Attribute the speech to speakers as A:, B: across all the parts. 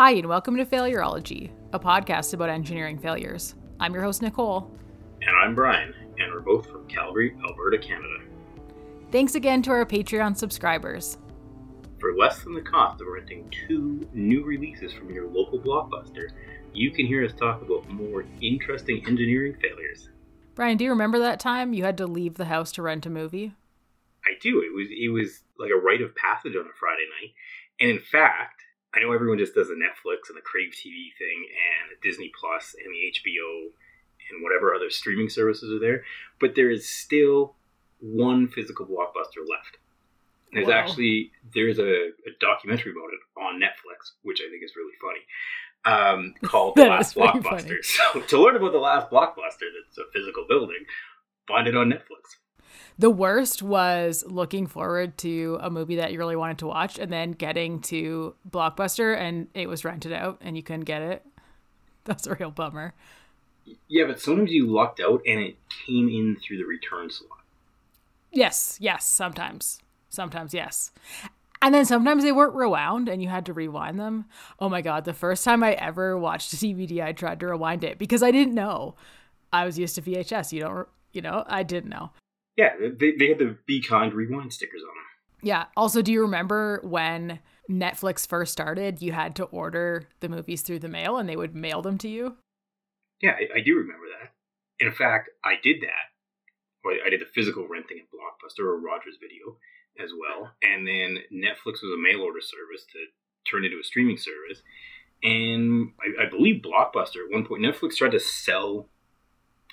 A: Hi, and welcome to Failurology, a podcast about engineering failures. I'm your host, Nicole.
B: And I'm Brian, and we're both from Calgary, Alberta, Canada.
A: Thanks again to our Patreon subscribers.
B: For less than the cost of renting two new releases from your local blockbuster, you can hear us talk about more interesting engineering failures.
A: Brian, do you remember that time you had to leave the house to rent a movie?
B: I do. It was it was like a rite of passage on a Friday night. And in fact, I know everyone just does the Netflix and the Crave TV thing and the Disney Plus and the HBO and whatever other streaming services are there, but there is still one physical blockbuster left. There's wow. actually there's a, a, documentary about it on Netflix, which I think is really funny, um, called The Last Blockbuster. So to learn about the last blockbuster, that's a physical building, find it on Netflix.
A: The worst was looking forward to a movie that you really wanted to watch and then getting to Blockbuster and it was rented out and you couldn't get it. That's a real bummer.
B: Yeah, but sometimes you lucked out and it came in through the return slot.
A: Yes, yes, sometimes. Sometimes, yes. And then sometimes they weren't rewound and you had to rewind them. Oh my God, the first time I ever watched a DVD, I tried to rewind it because I didn't know. I was used to VHS. You don't, you know, I didn't know.
B: Yeah, they, they had the Be Kind rewind stickers on them.
A: Yeah. Also, do you remember when Netflix first started, you had to order the movies through the mail and they would mail them to you?
B: Yeah, I, I do remember that. In fact, I did that. I did the physical renting at Blockbuster or Rogers Video as well. And then Netflix was a mail order service to turn into a streaming service. And I, I believe Blockbuster at one point, Netflix tried to sell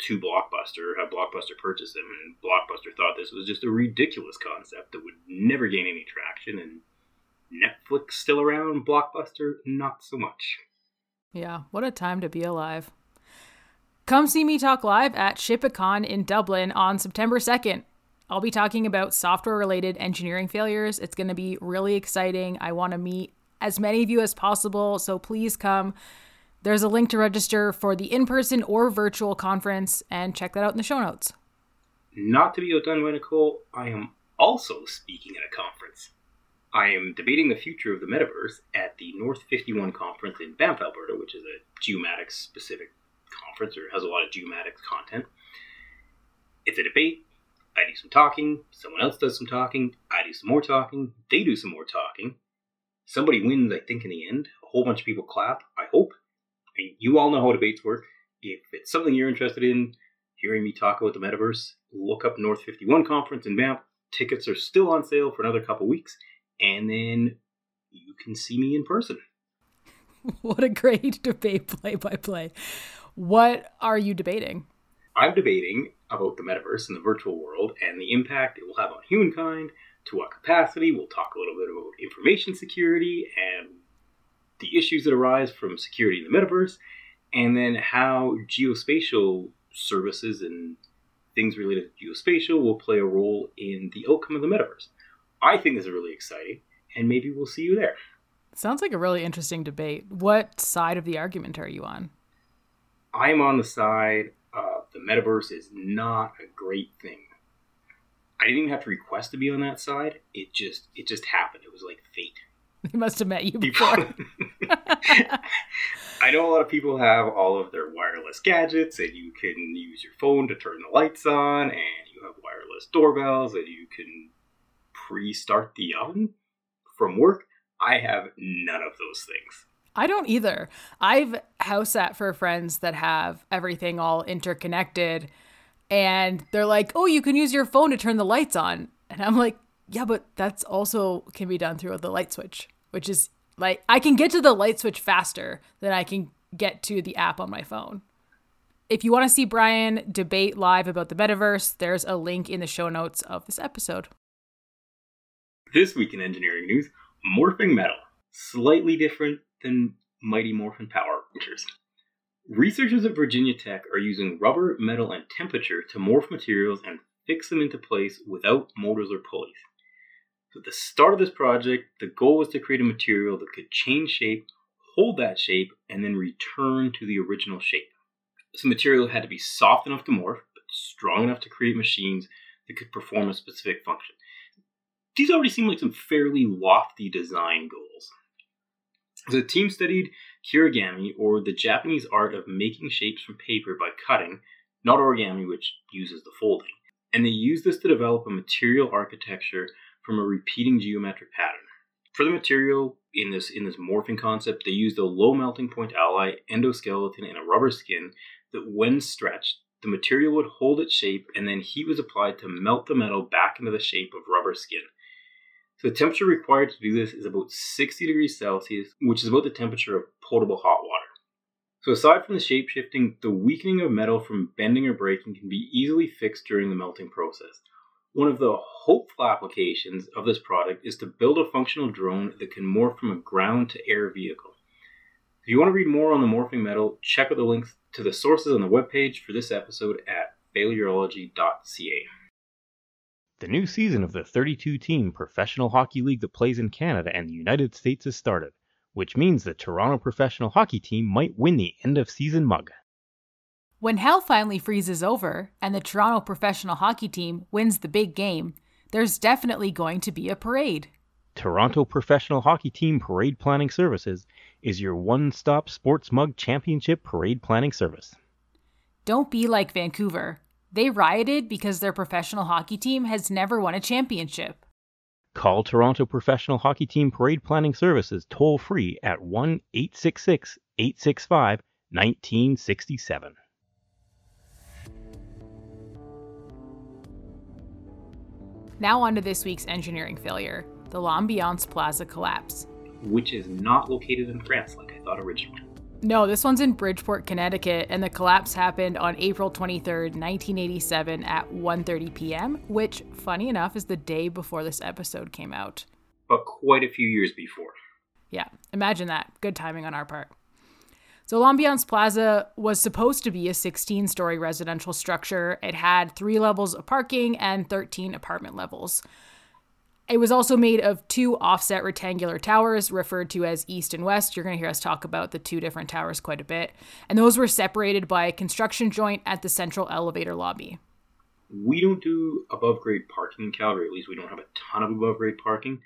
B: to Blockbuster, have Blockbuster purchase them, and Blockbuster thought this was just a ridiculous concept that would never gain any traction. And Netflix still around, Blockbuster not so much.
A: Yeah, what a time to be alive. Come see me talk live at ShipItCon in Dublin on September 2nd. I'll be talking about software related engineering failures. It's going to be really exciting. I want to meet as many of you as possible, so please come. There's a link to register for the in person or virtual conference, and check that out in the show notes.
B: Not to be outdone by Nicole, I am also speaking at a conference. I am debating the future of the metaverse at the North 51 conference in Banff, Alberta, which is a geomatics specific conference or has a lot of geomatics content. It's a debate I do some talking, someone else does some talking, I do some more talking, they do some more talking. Somebody wins, I think, in the end. A whole bunch of people clap, I hope. Mean, you all know how debates work. If it's something you're interested in, hearing me talk about the metaverse, look up North 51 Conference in Banff. Tickets are still on sale for another couple weeks, and then you can see me in person.
A: what a great debate play by play. What are you debating?
B: I'm debating about the metaverse and the virtual world and the impact it will have on humankind, to what capacity. We'll talk a little bit about information security and the issues that arise from security in the metaverse, and then how geospatial services and things related to geospatial will play a role in the outcome of the metaverse. I think this is really exciting, and maybe we'll see you there.
A: Sounds like a really interesting debate. What side of the argument are you on?
B: I'm on the side of the metaverse is not a great thing. I didn't even have to request to be on that side. It just it just happened. It was like fate.
A: They must have met you before.
B: I know a lot of people have all of their wireless gadgets, and you can use your phone to turn the lights on, and you have wireless doorbells, and you can pre-start the oven from work. I have none of those things.
A: I don't either. I've house sat for friends that have everything all interconnected and they're like, "Oh, you can use your phone to turn the lights on." And I'm like, "Yeah, but that's also can be done through the light switch, which is like I can get to the light switch faster than I can get to the app on my phone." If you want to see Brian debate live about the metaverse, there's a link in the show notes of this episode.
B: This week in engineering news, morphing metal. Slightly different than Mighty Morphin Power Rangers. Researchers at Virginia Tech are using rubber, metal, and temperature to morph materials and fix them into place without motors or pulleys. So at the start of this project, the goal was to create a material that could change shape, hold that shape, and then return to the original shape. This material had to be soft enough to morph, but strong enough to create machines that could perform a specific function. These already seem like some fairly lofty design goals. The team studied kirigami, or the Japanese art of making shapes from paper by cutting, not origami, which uses the folding. And they used this to develop a material architecture from a repeating geometric pattern. For the material in this in this morphing concept, they used a low melting point alloy endoskeleton and a rubber skin that, when stretched, the material would hold its shape, and then heat was applied to melt the metal back into the shape of rubber skin. So the temperature required to do this is about 60 degrees Celsius, which is about the temperature of potable hot water. So aside from the shape shifting, the weakening of metal from bending or breaking can be easily fixed during the melting process. One of the hopeful applications of this product is to build a functional drone that can morph from a ground to air vehicle. If you want to read more on the morphing metal, check out the links to the sources on the webpage for this episode at failurology.ca.
C: The new season of the 32 team professional hockey league that plays in Canada and the United States has started, which means the Toronto professional hockey team might win the end of season mug.
A: When hell finally freezes over and the Toronto professional hockey team wins the big game, there's definitely going to be a parade.
C: Toronto Professional Hockey Team Parade Planning Services is your one stop sports mug championship parade planning service.
A: Don't be like Vancouver. They rioted because their professional hockey team has never won a championship.
C: Call Toronto Professional Hockey Team Parade Planning Services toll free at 1 866 865 1967.
A: Now, on to this week's engineering failure the L'Ambiance Plaza collapse.
B: Which is not located in France like I thought originally.
A: No, this one's in Bridgeport, Connecticut, and the collapse happened on April 23rd, 1987 at 1:30 p.m., which funny enough is the day before this episode came out.
B: But quite a few years before.
A: Yeah, imagine that. Good timing on our part. So L'Ambiance Plaza was supposed to be a 16-story residential structure. It had 3 levels of parking and 13 apartment levels. It was also made of two offset rectangular towers, referred to as east and west. You're going to hear us talk about the two different towers quite a bit. And those were separated by a construction joint at the central elevator lobby.
B: We don't do above grade parking in Calgary, at least we don't have a ton of above grade parking.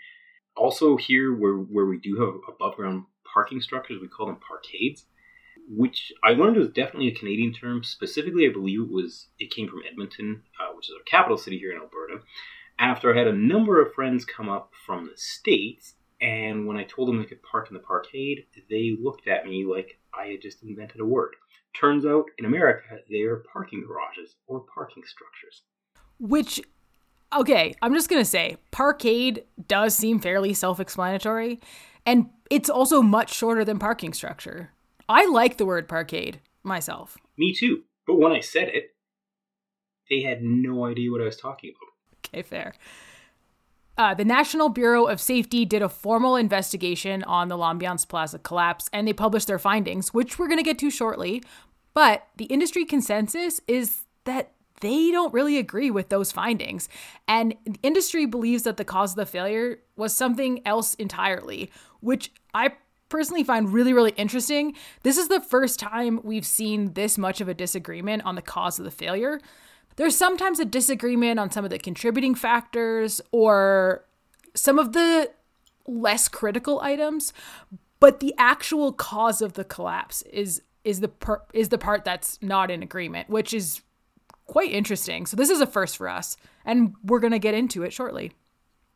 B: Also, here where, where we do have above ground parking structures, we call them parkades, which I learned was definitely a Canadian term. Specifically, I believe it was it came from Edmonton, uh, which is our capital city here in Alberta after I had a number of friends come up from the States, and when I told them they could park in the parkade, they looked at me like I had just invented a word. Turns out in America, they are parking garages or parking structures.
A: Which, okay, I'm just to say, parkade does seem fairly self explanatory, and it's also much shorter than parking structure. I like the word parkade myself.
B: Me too. But when I said it, they had no idea what I was talking about.
A: Okay, fair. Uh, the National Bureau of Safety did a formal investigation on the L'Ambiance Plaza collapse and they published their findings, which we're going to get to shortly. But the industry consensus is that they don't really agree with those findings. And the industry believes that the cause of the failure was something else entirely, which I personally find really, really interesting. This is the first time we've seen this much of a disagreement on the cause of the failure. There's sometimes a disagreement on some of the contributing factors or some of the less critical items, but the actual cause of the collapse is is the per- is the part that's not in agreement, which is quite interesting. So this is a first for us, and we're going to get into it shortly.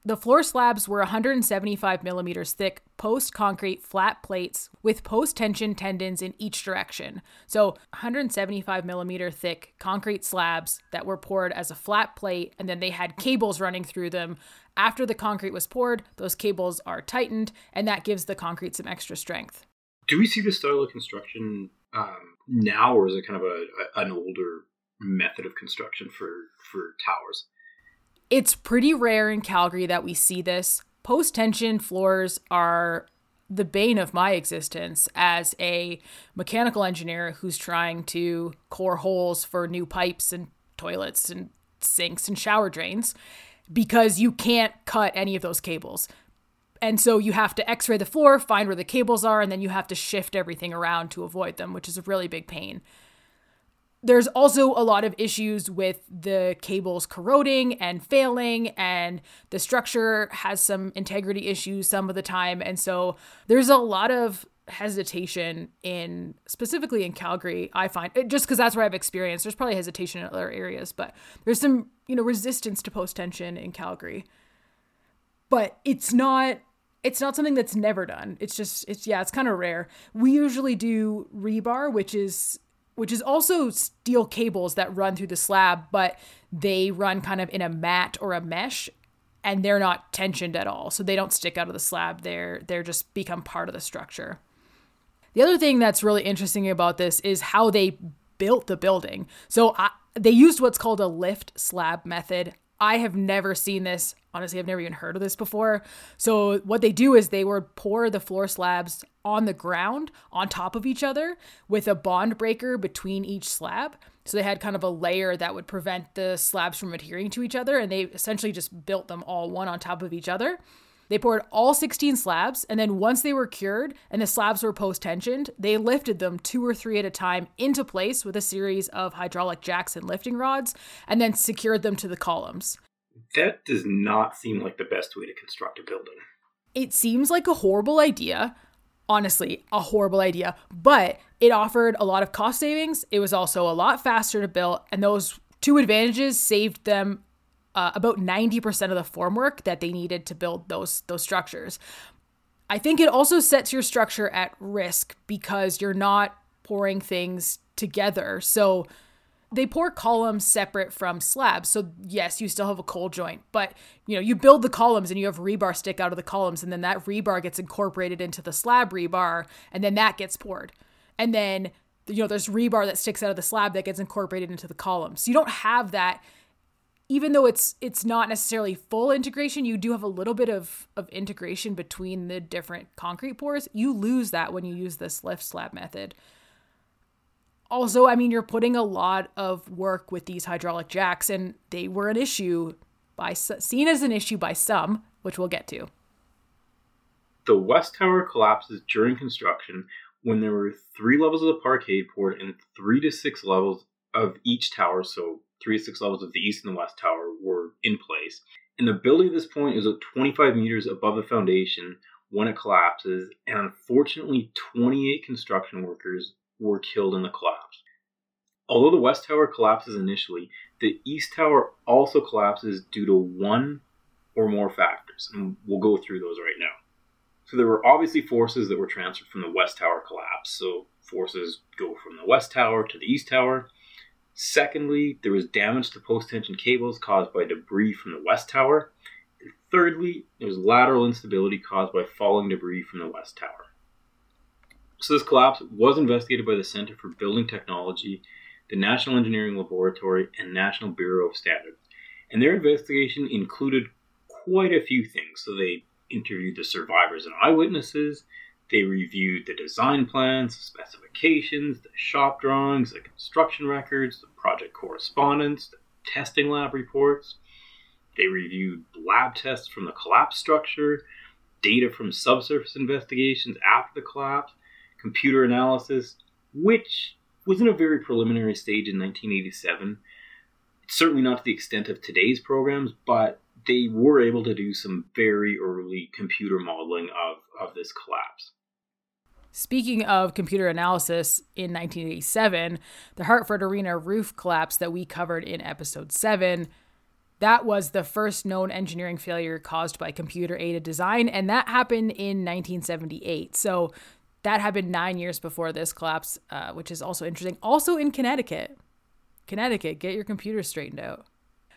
A: The floor slabs were 175 millimeters thick, post concrete flat plates with post tension tendons in each direction. So 175 millimeter thick concrete slabs that were poured as a flat plate, and then they had cables running through them. After the concrete was poured, those cables are tightened, and that gives the concrete some extra strength.
B: Do we see this style of construction um, now, or is it kind of a, a an older method of construction for for towers?
A: It's pretty rare in Calgary that we see this. Post tension floors are the bane of my existence as a mechanical engineer who's trying to core holes for new pipes and toilets and sinks and shower drains because you can't cut any of those cables. And so you have to x ray the floor, find where the cables are, and then you have to shift everything around to avoid them, which is a really big pain there's also a lot of issues with the cables corroding and failing, and the structure has some integrity issues some of the time. And so there's a lot of hesitation in specifically in Calgary I find eh, just cuz that's where I've experienced there's probably hesitation in other areas but there's some you know resistance to post tension in Calgary. But it's not it's not something that's never done. It's just it's yeah it's kind of rare. We usually do rebar which is which is also steel cables that run through the slab, but they run kind of in a mat or a mesh and they're not tensioned at all. So they don't stick out of the slab. They're they're just become part of the structure. The other thing that's really interesting about this is how they built the building. So I, they used what's called a lift slab method. I have never seen this. Honestly, I've never even heard of this before. So, what they do is they would pour the floor slabs on the ground on top of each other with a bond breaker between each slab. So, they had kind of a layer that would prevent the slabs from adhering to each other. And they essentially just built them all one on top of each other. They poured all 16 slabs, and then once they were cured and the slabs were post tensioned, they lifted them two or three at a time into place with a series of hydraulic jacks and lifting rods, and then secured them to the columns.
B: That does not seem like the best way to construct a building.
A: It seems like a horrible idea. Honestly, a horrible idea, but it offered a lot of cost savings. It was also a lot faster to build, and those two advantages saved them uh, about 90% of the formwork that they needed to build those those structures. I think it also sets your structure at risk because you're not pouring things together. So they pour columns separate from slabs. So yes, you still have a cold joint, but you know, you build the columns and you have rebar stick out of the columns and then that rebar gets incorporated into the slab rebar and then that gets poured. And then you know, there's rebar that sticks out of the slab that gets incorporated into the columns. So you don't have that even though it's it's not necessarily full integration, you do have a little bit of of integration between the different concrete pours. You lose that when you use this lift slab method. Also, I mean, you're putting a lot of work with these hydraulic jacks, and they were an issue by seen as an issue by some, which we'll get to.
B: The west tower collapses during construction when there were three levels of the parkade poured and three to six levels of each tower, so three six levels of the east and the west tower were in place. And the building at this point is at 25 meters above the foundation when it collapses, and unfortunately, 28 construction workers were killed in the collapse. Although the west tower collapses initially, the east tower also collapses due to one or more factors, and we'll go through those right now. So there were obviously forces that were transferred from the west tower collapse. So forces go from the west tower to the east tower, Secondly, there was damage to post tension cables caused by debris from the west tower. And thirdly, there was lateral instability caused by falling debris from the west tower. So this collapse was investigated by the Center for Building Technology, the National Engineering Laboratory, and National Bureau of Standards. And their investigation included quite a few things. So they interviewed the survivors and eyewitnesses, they reviewed the design plans, specifications, the shop drawings, the construction records, the project correspondence, the testing lab reports. They reviewed lab tests from the collapse structure, data from subsurface investigations after the collapse, computer analysis, which was in a very preliminary stage in 1987. certainly not to the extent of today's programs, but they were able to do some very early computer modeling of, of this collapse.
A: Speaking of computer analysis, in 1987, the Hartford Arena roof collapse that we covered in episode 7, that was the first known engineering failure caused by computer aided design, and that happened in 1978. So that happened nine years before this collapse, uh, which is also interesting. Also in Connecticut. Connecticut, get your computers straightened out.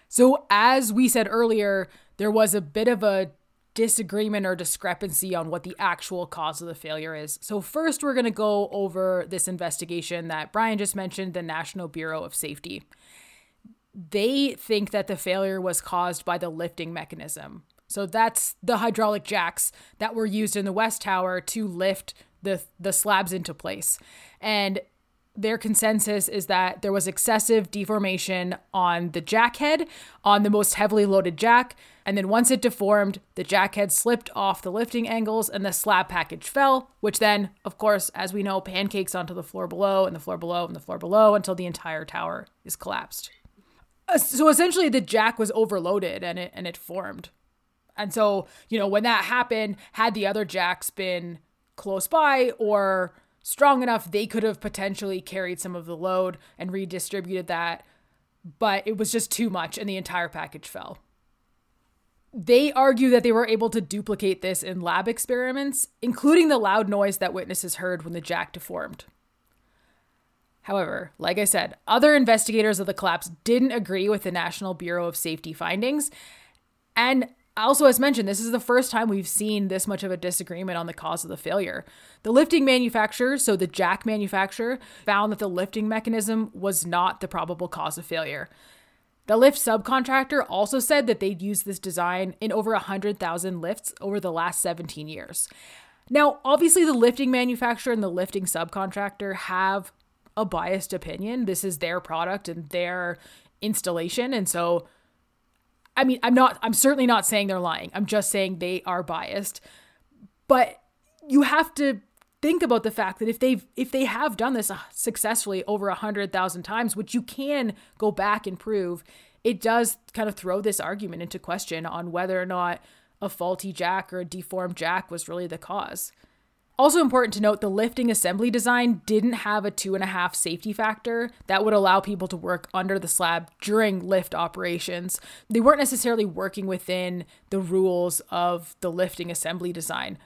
A: So, as we said earlier, there was a bit of a disagreement or discrepancy on what the actual cause of the failure is. So, first, we're going to go over this investigation that Brian just mentioned the National Bureau of Safety. They think that the failure was caused by the lifting mechanism. So, that's the hydraulic jacks that were used in the West Tower to lift the, the slabs into place. And their consensus is that there was excessive deformation on the jack head, on the most heavily loaded jack, and then once it deformed, the jack head slipped off the lifting angles and the slab package fell, which then, of course, as we know, pancakes onto the floor below and the floor below and the floor below until the entire tower is collapsed. Uh, so essentially the jack was overloaded and it and it formed. And so, you know, when that happened, had the other jacks been close by or strong enough, they could have potentially carried some of the load and redistributed that. But it was just too much and the entire package fell. They argue that they were able to duplicate this in lab experiments, including the loud noise that witnesses heard when the jack deformed. However, like I said, other investigators of the collapse didn't agree with the National Bureau of Safety findings. And also, as mentioned, this is the first time we've seen this much of a disagreement on the cause of the failure. The lifting manufacturer, so the jack manufacturer, found that the lifting mechanism was not the probable cause of failure. The lift subcontractor also said that they'd used this design in over 100,000 lifts over the last 17 years. Now, obviously, the lifting manufacturer and the lifting subcontractor have a biased opinion. This is their product and their installation. And so I mean, I'm not, I'm certainly not saying they're lying. I'm just saying they are biased. But you have to think about the fact that if they've if they have done this uh, successfully over a hundred thousand times, which you can go back and prove, it does kind of throw this argument into question on whether or not a faulty jack or a deformed jack was really the cause. Also important to note, the lifting assembly design didn't have a two and a half safety factor that would allow people to work under the slab during lift operations. They weren't necessarily working within the rules of the lifting assembly design.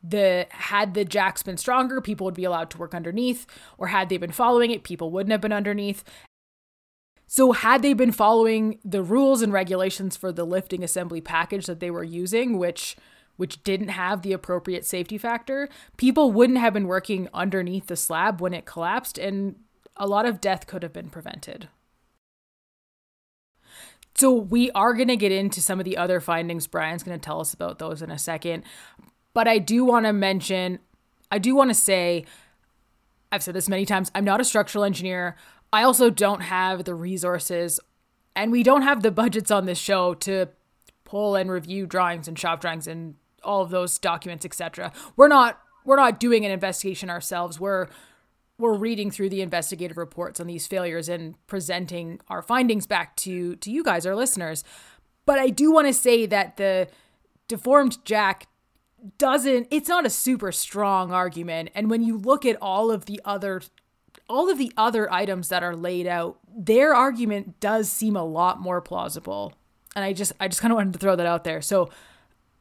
A: The had the jacks been stronger, people would be allowed to work underneath, or had they been following it, people wouldn't have been underneath. So, had they been following the rules and regulations for the lifting assembly package that they were using, which which didn't have the appropriate safety factor, people wouldn't have been working underneath the slab when it collapsed, and a lot of death could have been prevented. So, we are going to get into some of the other findings. Brian's going to tell us about those in a second. But I do want to mention, I do want to say, I've said this many times, I'm not a structural engineer. I also don't have the resources, and we don't have the budgets on this show to pull and review drawings and shop drawings and all of those documents, etc. We're not we're not doing an investigation ourselves. We're we're reading through the investigative reports on these failures and presenting our findings back to to you guys, our listeners. But I do want to say that the deformed jack doesn't it's not a super strong argument and when you look at all of the other all of the other items that are laid out their argument does seem a lot more plausible and i just i just kind of wanted to throw that out there so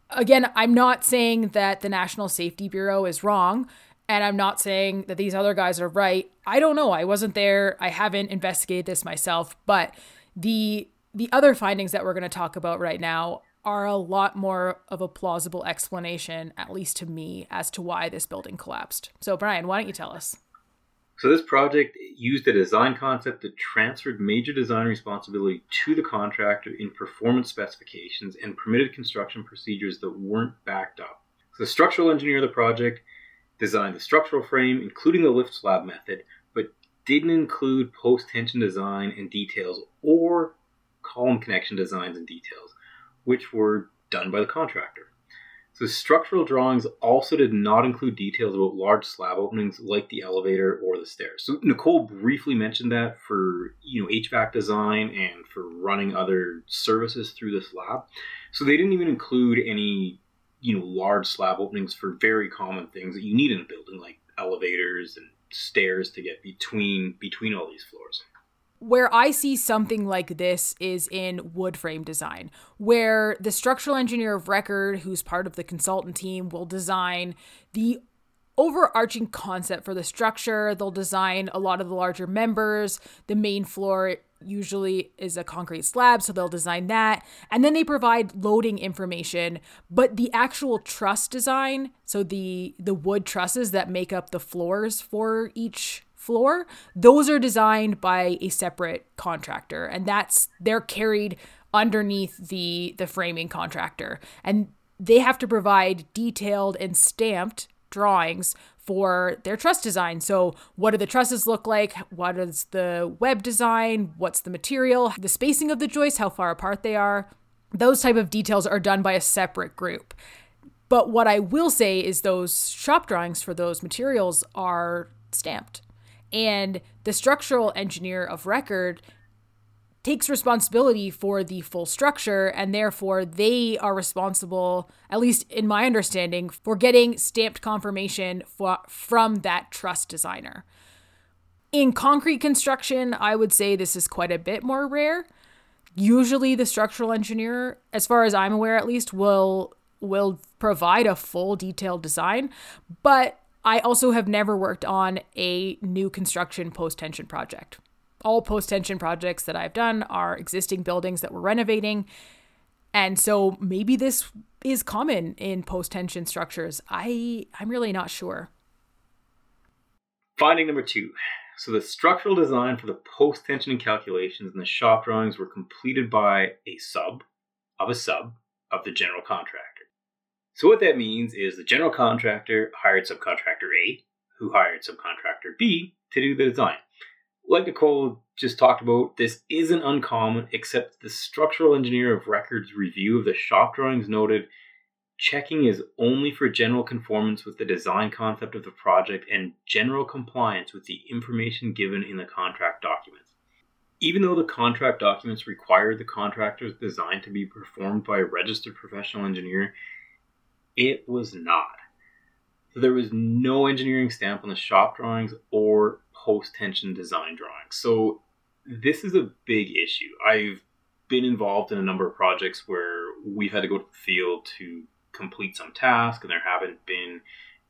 A: again, I'm not saying that the National Safety Bureau is wrong. And I'm not saying that these other guys are right. I don't know. I wasn't there. I haven't investigated this myself. But the the other findings that we're going to talk about right now are a lot more of a plausible explanation, at least to me, as to why this building collapsed. So, Brian, why don't you tell us?
B: So this project used a design concept that transferred major design responsibility to the contractor in performance specifications and permitted construction procedures that weren't backed up. So the structural engineer of the project designed the structural frame, including the lift slab method, but didn't include post-tension design and details or column connection designs and details, which were done by the contractor. So structural drawings also did not include details about large slab openings like the elevator or the stairs. So Nicole briefly mentioned that for you know HVAC design and for running other services through this lab. So they didn't even include any you know large slab openings for very common things that you need in a building like elevators and stairs to get between between all these floors
A: where I see something like this is in wood frame design, where the structural engineer of record, who's part of the consultant team, will design the overarching concept for the structure. They'll design a lot of the larger members. The main floor usually is a concrete slab, so they'll design that. And then they provide loading information, but the actual truss design, so the the wood trusses that make up the floors for each floor, those are designed by a separate contractor and that's they're carried underneath the the framing contractor and they have to provide detailed and stamped drawings for their truss design. So, what do the trusses look like? What is the web design? What's the material? The spacing of the joists, how far apart they are. Those type of details are done by a separate group. But what I will say is those shop drawings for those materials are stamped. And the structural engineer of record takes responsibility for the full structure, and therefore they are responsible, at least in my understanding, for getting stamped confirmation for, from that truss designer. In concrete construction, I would say this is quite a bit more rare. Usually, the structural engineer, as far as I'm aware at least, will will provide a full detailed design, but I also have never worked on a new construction post tension project all post tension projects that I've done are existing buildings that we're renovating. And so maybe this is common in post tension structures. I I'm really not sure.
B: Finding number 2. So the structural design for the post tensioning calculations and the shop drawings were completed by a sub of a sub of the general contractor. So what that means is the general contractor hired subcontractor A, who hired subcontractor B to do the design like Nicole just talked about, this isn't uncommon, except the structural engineer of records review of the shop drawings noted checking is only for general conformance with the design concept of the project and general compliance with the information given in the contract documents. Even though the contract documents require the contractor's design to be performed by a registered professional engineer, it was not. So there was no engineering stamp on the shop drawings or post tension design drawings. So this is a big issue. I've been involved in a number of projects where we've had to go to the field to complete some task and there haven't been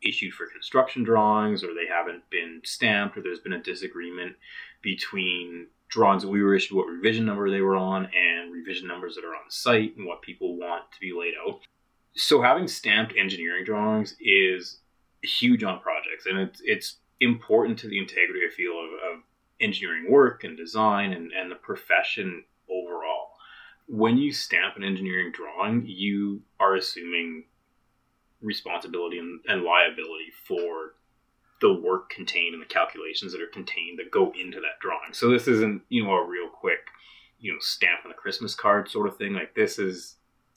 B: issued for construction drawings or they haven't been stamped or there's been a disagreement between drawings that we were issued what revision number they were on and revision numbers that are on site and what people want to be laid out so having stamped engineering drawings is huge on projects and it's it's important to the integrity, I feel, of, of engineering work and design and, and the profession overall. When you stamp an engineering drawing, you are assuming responsibility and, and liability for the work contained and the calculations that are contained that go into that drawing. So this isn't, you know, a real quick, you know, stamp on a Christmas card sort of thing. Like this is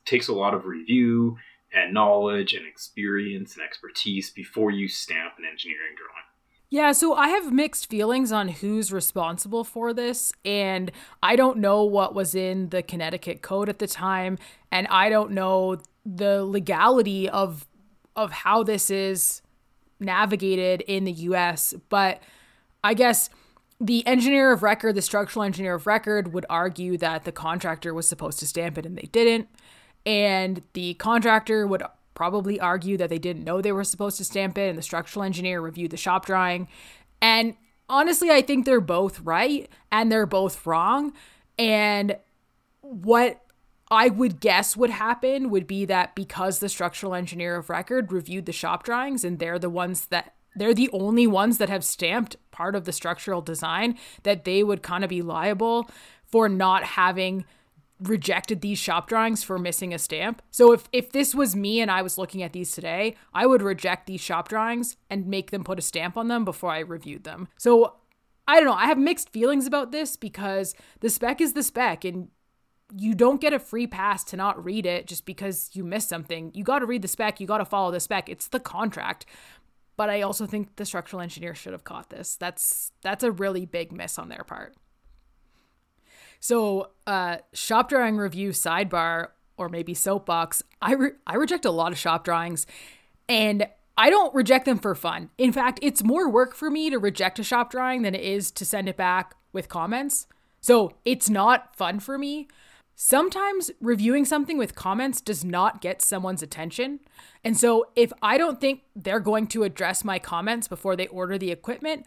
B: takes a lot of review and knowledge and experience and expertise before you stamp an engineering drawing.
A: Yeah, so I have mixed feelings on who's responsible for this, and I don't know what was in the Connecticut code at the time, and I don't know the legality of of how this is navigated in the US, but I guess the engineer of record, the structural engineer of record would argue that the contractor was supposed to stamp it and they didn't, and the contractor would probably argue that they didn't know they were supposed to stamp it and the structural engineer reviewed the shop drawing. And honestly, I think they're both right and they're both wrong. And what I would guess would happen would be that because the structural engineer of record reviewed the shop drawings and they're the ones that they're the only ones that have stamped part of the structural design that they would kind of be liable for not having rejected these shop drawings for missing a stamp. So if if this was me and I was looking at these today, I would reject these shop drawings and make them put a stamp on them before I reviewed them. So I don't know, I have mixed feelings about this because the spec is the spec and you don't get a free pass to not read it just because you missed something. You got to read the spec, you got to follow the spec. It's the contract. But I also think the structural engineer should have caught this. That's that's a really big miss on their part. So, uh, shop drawing review sidebar or maybe soapbox. I re- I reject a lot of shop drawings, and I don't reject them for fun. In fact, it's more work for me to reject a shop drawing than it is to send it back with comments. So it's not fun for me. Sometimes reviewing something with comments does not get someone's attention. And so if I don't think they're going to address my comments before they order the equipment,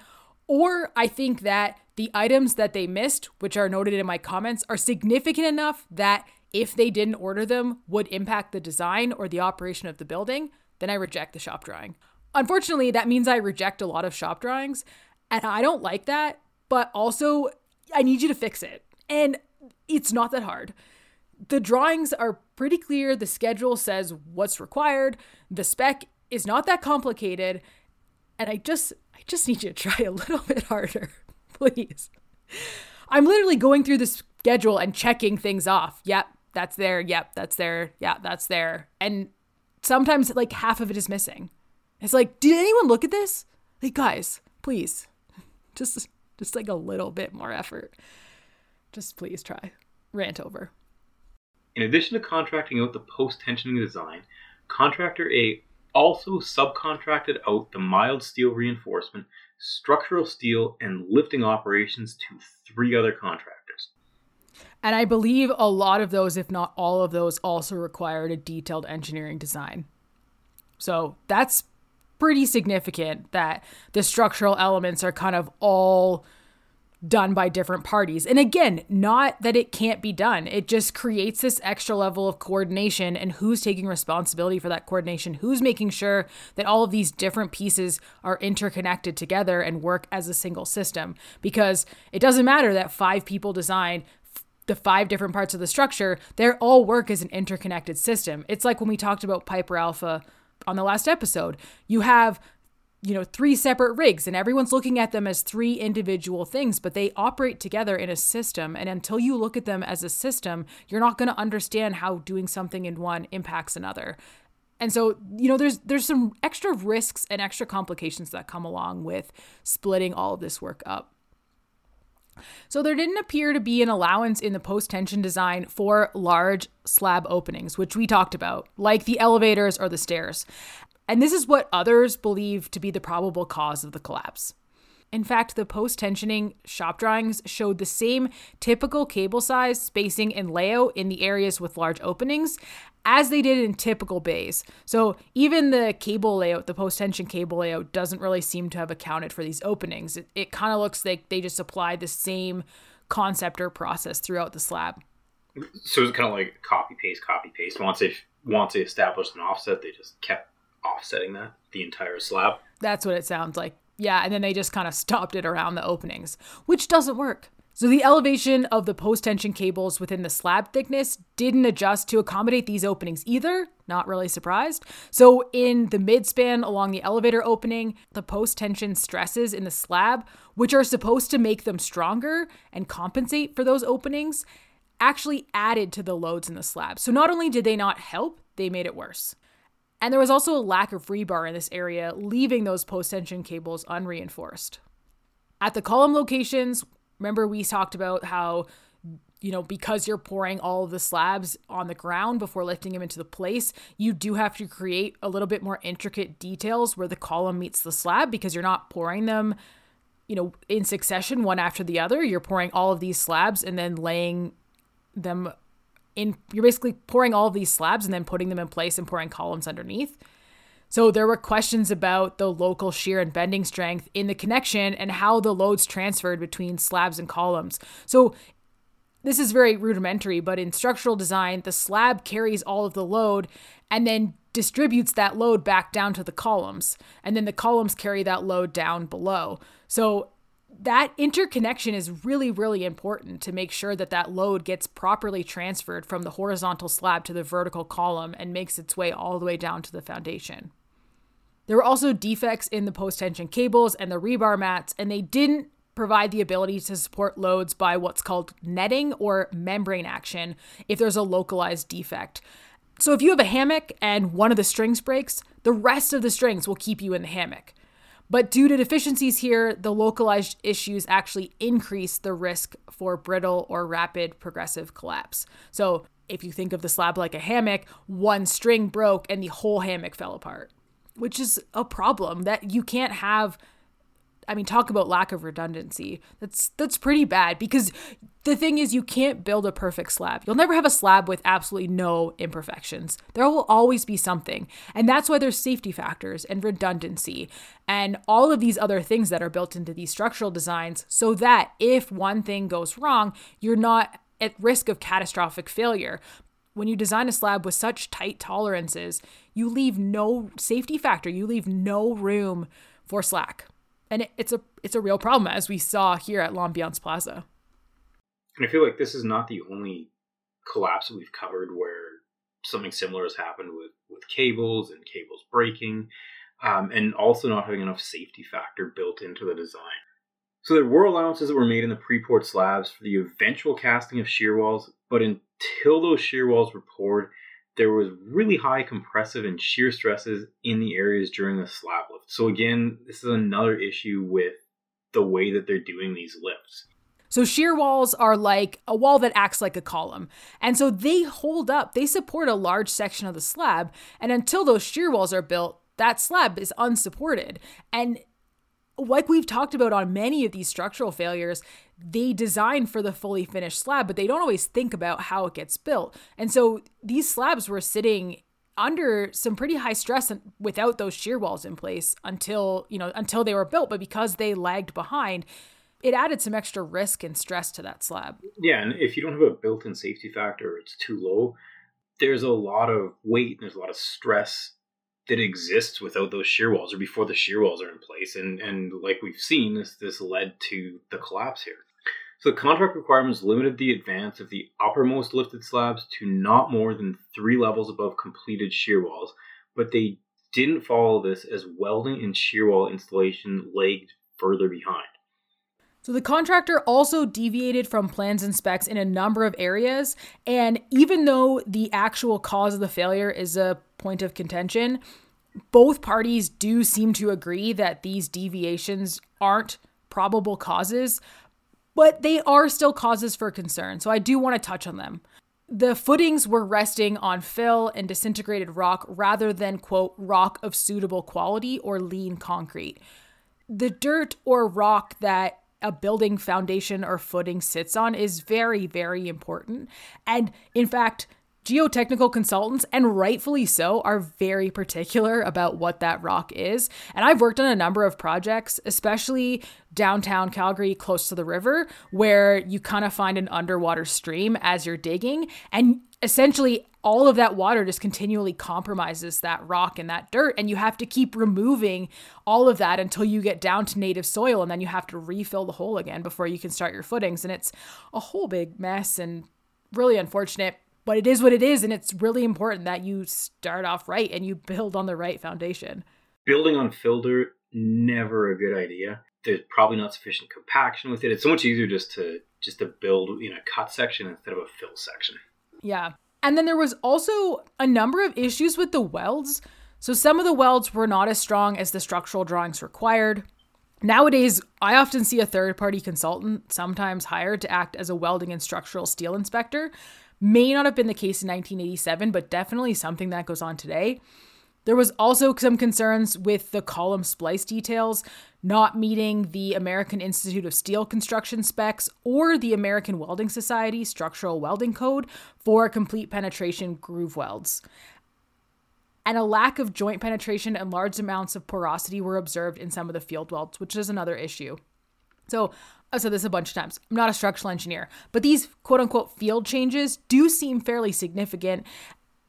A: or I think that the items that they missed, which are noted in my comments, are significant enough that if they didn't order them would impact the design or the operation of the building, then I reject the shop drawing. Unfortunately, that means I reject a lot of shop drawings, and I don't like that, but also I need you to fix it. And it's not that hard. The drawings are pretty clear, the schedule says what's required, the spec is not that complicated, And I just I just need you to try a little bit harder, please. I'm literally going through the schedule and checking things off. Yep, that's there. Yep, that's there. Yeah, that's there. And sometimes like half of it is missing. It's like, did anyone look at this? Like, guys, please, just just like a little bit more effort. Just please try. Rant over.
B: In addition to contracting out the post tensioning design, contractor A also subcontracted out the mild steel reinforcement, structural steel, and lifting operations to three other contractors.
A: And I believe a lot of those, if not all of those, also required a detailed engineering design. So that's pretty significant that the structural elements are kind of all done by different parties. And again, not that it can't be done. It just creates this extra level of coordination and who's taking responsibility for that coordination, who's making sure that all of these different pieces are interconnected together and work as a single system. Because it doesn't matter that five people design the five different parts of the structure, they all work as an interconnected system. It's like when we talked about Piper Alpha on the last episode. You have you know, three separate rigs and everyone's looking at them as three individual things, but they operate together in a system. And until you look at them as a system, you're not going to understand how doing something in one impacts another. And so, you know, there's there's some extra risks and extra complications that come along with splitting all of this work up. So there didn't appear to be an allowance in the post-tension design for large slab openings, which we talked about, like the elevators or the stairs. And this is what others believe to be the probable cause of the collapse. In fact, the post tensioning shop drawings showed the same typical cable size, spacing, and layout in the areas with large openings as they did in typical bays. So even the cable layout, the post tension cable layout, doesn't really seem to have accounted for these openings. It, it kind of looks like they just applied the same concept or process throughout the slab.
B: So it's kind of like copy paste, copy paste. Once they once they established an offset, they just kept offsetting that the entire slab.
A: That's what it sounds like. Yeah, and then they just kind of stopped it around the openings, which doesn't work. So the elevation of the post tension cables within the slab thickness didn't adjust to accommodate these openings either. Not really surprised. So in the midspan along the elevator opening, the post tension stresses in the slab, which are supposed to make them stronger and compensate for those openings, actually added to the loads in the slab. So not only did they not help, they made it worse. And there was also a lack of rebar in this area, leaving those post tension cables unreinforced. At the column locations, remember we talked about how, you know, because you're pouring all of the slabs on the ground before lifting them into the place, you do have to create a little bit more intricate details where the column meets the slab because you're not pouring them, you know, in succession one after the other. You're pouring all of these slabs and then laying them in you're basically pouring all of these slabs and then putting them in place and pouring columns underneath. So there were questions about the local shear and bending strength in the connection and how the loads transferred between slabs and columns. So this is very rudimentary, but in structural design, the slab carries all of the load and then distributes that load back down to the columns. And then the columns carry that load down below. So that interconnection is really, really important to make sure that that load gets properly transferred from the horizontal slab to the vertical column and makes its way all the way down to the foundation. There were also defects in the post tension cables and the rebar mats, and they didn't provide the ability to support loads by what's called netting or membrane action if there's a localized defect. So if you have a hammock and one of the strings breaks, the rest of the strings will keep you in the hammock. But due to deficiencies here, the localized issues actually increase the risk for brittle or rapid progressive collapse. So, if you think of the slab like a hammock, one string broke and the whole hammock fell apart, which is a problem that you can't have I mean, talk about lack of redundancy. That's that's pretty bad because the thing is you can't build a perfect slab. You'll never have a slab with absolutely no imperfections. There will always be something. And that's why there's safety factors and redundancy and all of these other things that are built into these structural designs so that if one thing goes wrong, you're not at risk of catastrophic failure. When you design a slab with such tight tolerances, you leave no safety factor, you leave no room for slack and it, it's a it's a real problem as we saw here at L'Ambiance Plaza.
B: And I feel like this is not the only collapse we've covered where something similar has happened with with cables and cables breaking. um, and also not having enough safety factor built into the design. So there were allowances that were made in the pre-poured slabs for the eventual casting of shear walls, but until those shear walls were poured, there was really high compressive and shear stresses in the areas during the slab. So again, this is another issue with the way that they're doing these lifts.
A: So shear walls are like a wall that acts like a column. And so they hold up, they support a large section of the slab. And until those shear walls are built, that slab is unsupported. And like we've talked about on many of these structural failures, they design for the fully finished slab, but they don't always think about how it gets built. And so these slabs were sitting under some pretty high stress without those shear walls in place until, you know, until they were built, but because they lagged behind, it added some extra risk and stress to that slab.
B: Yeah, and if you don't have a built-in safety factor, it's too low. There's a lot of weight, and there's a lot of stress that exists without those shear walls or before the shear walls are in place. And and like we've seen, this this led to the collapse here. So the contract requirements limited the advance of the uppermost lifted slabs to not more than three levels above completed shear walls, but they didn't follow this as welding and shear wall installation lagged further behind.
A: So the contractor also deviated from plans and specs in a number of areas. And even though the actual cause of the failure is a point of contention, both parties do seem to agree that these deviations aren't probable causes, but they are still causes for concern. So I do want to touch on them. The footings were resting on fill and disintegrated rock rather than, quote, rock of suitable quality or lean concrete. The dirt or rock that a building foundation or footing sits on is very, very important. And in fact, geotechnical consultants, and rightfully so, are very particular about what that rock is. And I've worked on a number of projects, especially downtown Calgary, close to the river, where you kind of find an underwater stream as you're digging. And essentially, all of that water just continually compromises that rock and that dirt. And you have to keep removing all of that until you get down to native soil. And then you have to refill the hole again before you can start your footings. And it's a whole big mess and really unfortunate. But it is what it is. And it's really important that you start off right and you build on the right foundation.
B: Building on filter, never a good idea. There's probably not sufficient compaction with it. It's so much easier just to just to build in a cut section instead of a fill section.
A: Yeah. And then there was also a number of issues with the welds. So some of the welds were not as strong as the structural drawings required. Nowadays, I often see a third party consultant, sometimes hired to act as a welding and structural steel inspector. May not have been the case in 1987, but definitely something that goes on today. There was also some concerns with the column splice details not meeting the American Institute of Steel construction specs or the American Welding Society structural welding code for complete penetration groove welds. And a lack of joint penetration and large amounts of porosity were observed in some of the field welds, which is another issue. So, I've said this a bunch of times. I'm not a structural engineer, but these quote unquote field changes do seem fairly significant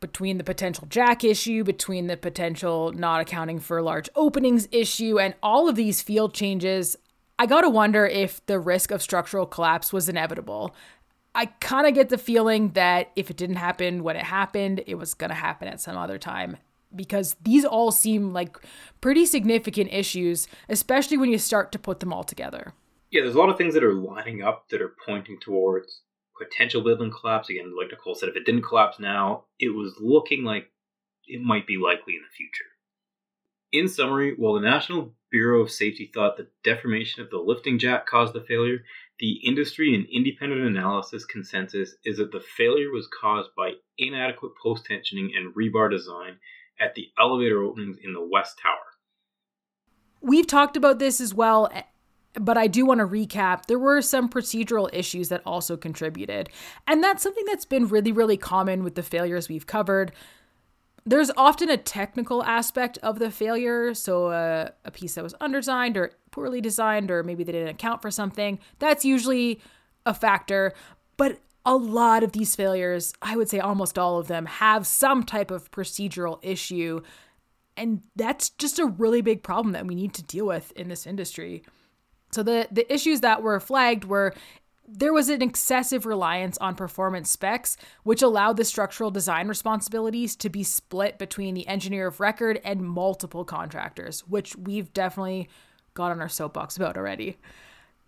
A: between the potential jack issue, between the potential not accounting for large openings issue, and all of these field changes, I gotta wonder if the risk of structural collapse was inevitable. I kind of get the feeling that if it didn't happen when it happened, it was gonna happen at some other time. Because these all seem like pretty significant issues, especially when you start to put them all together.
B: Yeah, there's a lot of things that are lining up that are pointing towards potential building collapse. Again, like Nicole said, if it didn't collapse now, it was looking like it might be likely in the future. In summary, while the National Bureau of Safety thought the deformation of the lifting jack caused the failure, the industry and independent analysis consensus is that the failure was caused by inadequate post tensioning and rebar design at the elevator openings in the West Tower.
A: We've talked about this as well but I do want to recap there were some procedural issues that also contributed. And that's something that's been really, really common with the failures we've covered. There's often a technical aspect of the failure. So, uh, a piece that was underdesigned or poorly designed, or maybe they didn't account for something, that's usually a factor. But a lot of these failures, I would say almost all of them, have some type of procedural issue. And that's just a really big problem that we need to deal with in this industry. So the the issues that were flagged were there was an excessive reliance on performance specs, which allowed the structural design responsibilities to be split between the engineer of record and multiple contractors, which we've definitely got on our soapbox about already.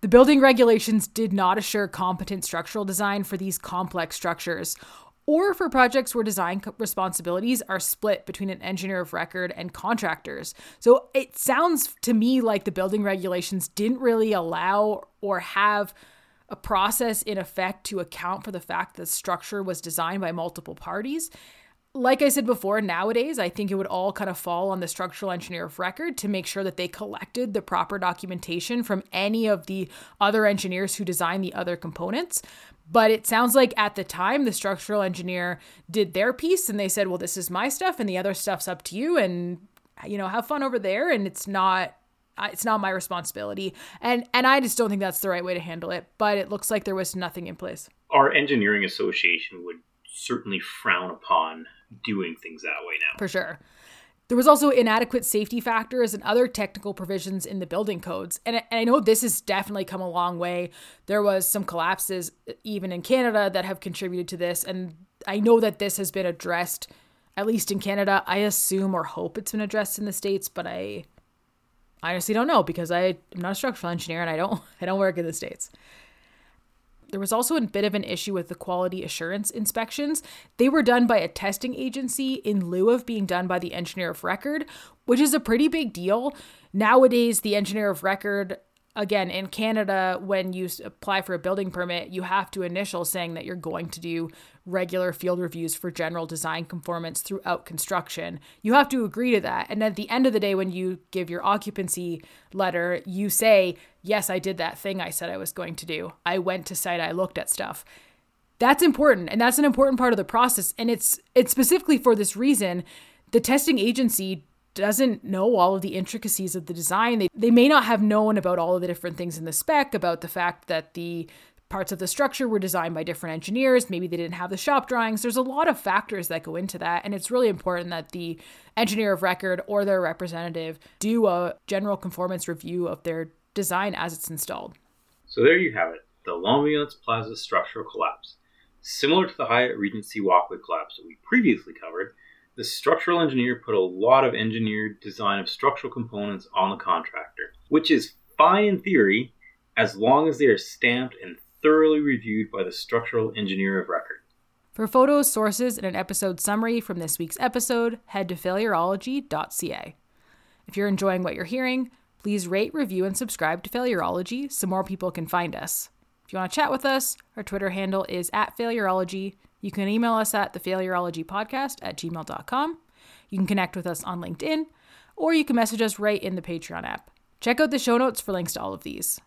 A: The building regulations did not assure competent structural design for these complex structures, or for projects where design responsibilities are split between an engineer of record and contractors. So it sounds to me like the building regulations didn't really allow or have a process in effect to account for the fact that the structure was designed by multiple parties. Like I said before, nowadays, I think it would all kind of fall on the structural engineer of record to make sure that they collected the proper documentation from any of the other engineers who designed the other components. But it sounds like at the time, the structural engineer did their piece and they said, well, this is my stuff and the other stuff's up to you. And, you know, have fun over there. And it's not it's not my responsibility and and i just don't think that's the right way to handle it but it looks like there was nothing in place
B: our engineering association would certainly frown upon doing things that way now
A: for sure there was also inadequate safety factors and other technical provisions in the building codes. And, and i know this has definitely come a long way. There was some collapses uh, even in canada that have contributed to this. And i know that this has been addressed at least in canada. I assume or hope it's been addressed in the states but i I honestly don't know because I am not a structural engineer and I don't I don't work in the states. There was also a bit of an issue with the quality assurance inspections. They were done by a testing agency in lieu of being done by the engineer of record, which is a pretty big deal. Nowadays, the engineer of record again, in Canada, when you apply for a building permit, you have to initial saying that you're going to do regular field reviews for general design conformance throughout construction. You have to agree to that. And at the end of the day, when you give your occupancy letter, you say, Yes, I did that thing I said I was going to do. I went to site, I looked at stuff. That's important. And that's an important part of the process. And it's it's specifically for this reason. The testing agency doesn't know all of the intricacies of the design. They, they may not have known about all of the different things in the spec, about the fact that the parts of the structure were designed by different engineers. Maybe they didn't have the shop drawings. There's a lot of factors that go into that. And it's really important that the engineer of record or their representative do a general conformance review of their design as it's installed.
B: So there you have it the L'Ambiance Plaza structural collapse. Similar to the Hyatt Regency walkway collapse that we previously covered, the structural engineer put a lot of engineered design of structural components on the contractor, which is fine in theory as long as they are stamped and thoroughly reviewed by the structural engineer of record.
A: For photos, sources, and an episode summary from this week's episode, head to failurology.ca. If you're enjoying what you're hearing, please rate, review, and subscribe to Failurology so more people can find us. If you want to chat with us, our Twitter handle is at Failurology. You can email us at thefailurologypodcast at gmail.com. You can connect with us on LinkedIn, or you can message us right in the Patreon app. Check out the show notes for links to all of these.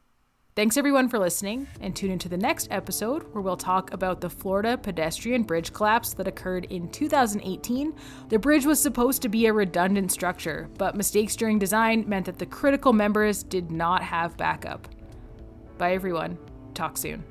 A: Thanks everyone for listening, and tune into the next episode where we'll talk about the Florida pedestrian bridge collapse that occurred in 2018. The bridge was supposed to be a redundant structure, but mistakes during design meant that the critical members did not have backup. Bye everyone. Talk soon.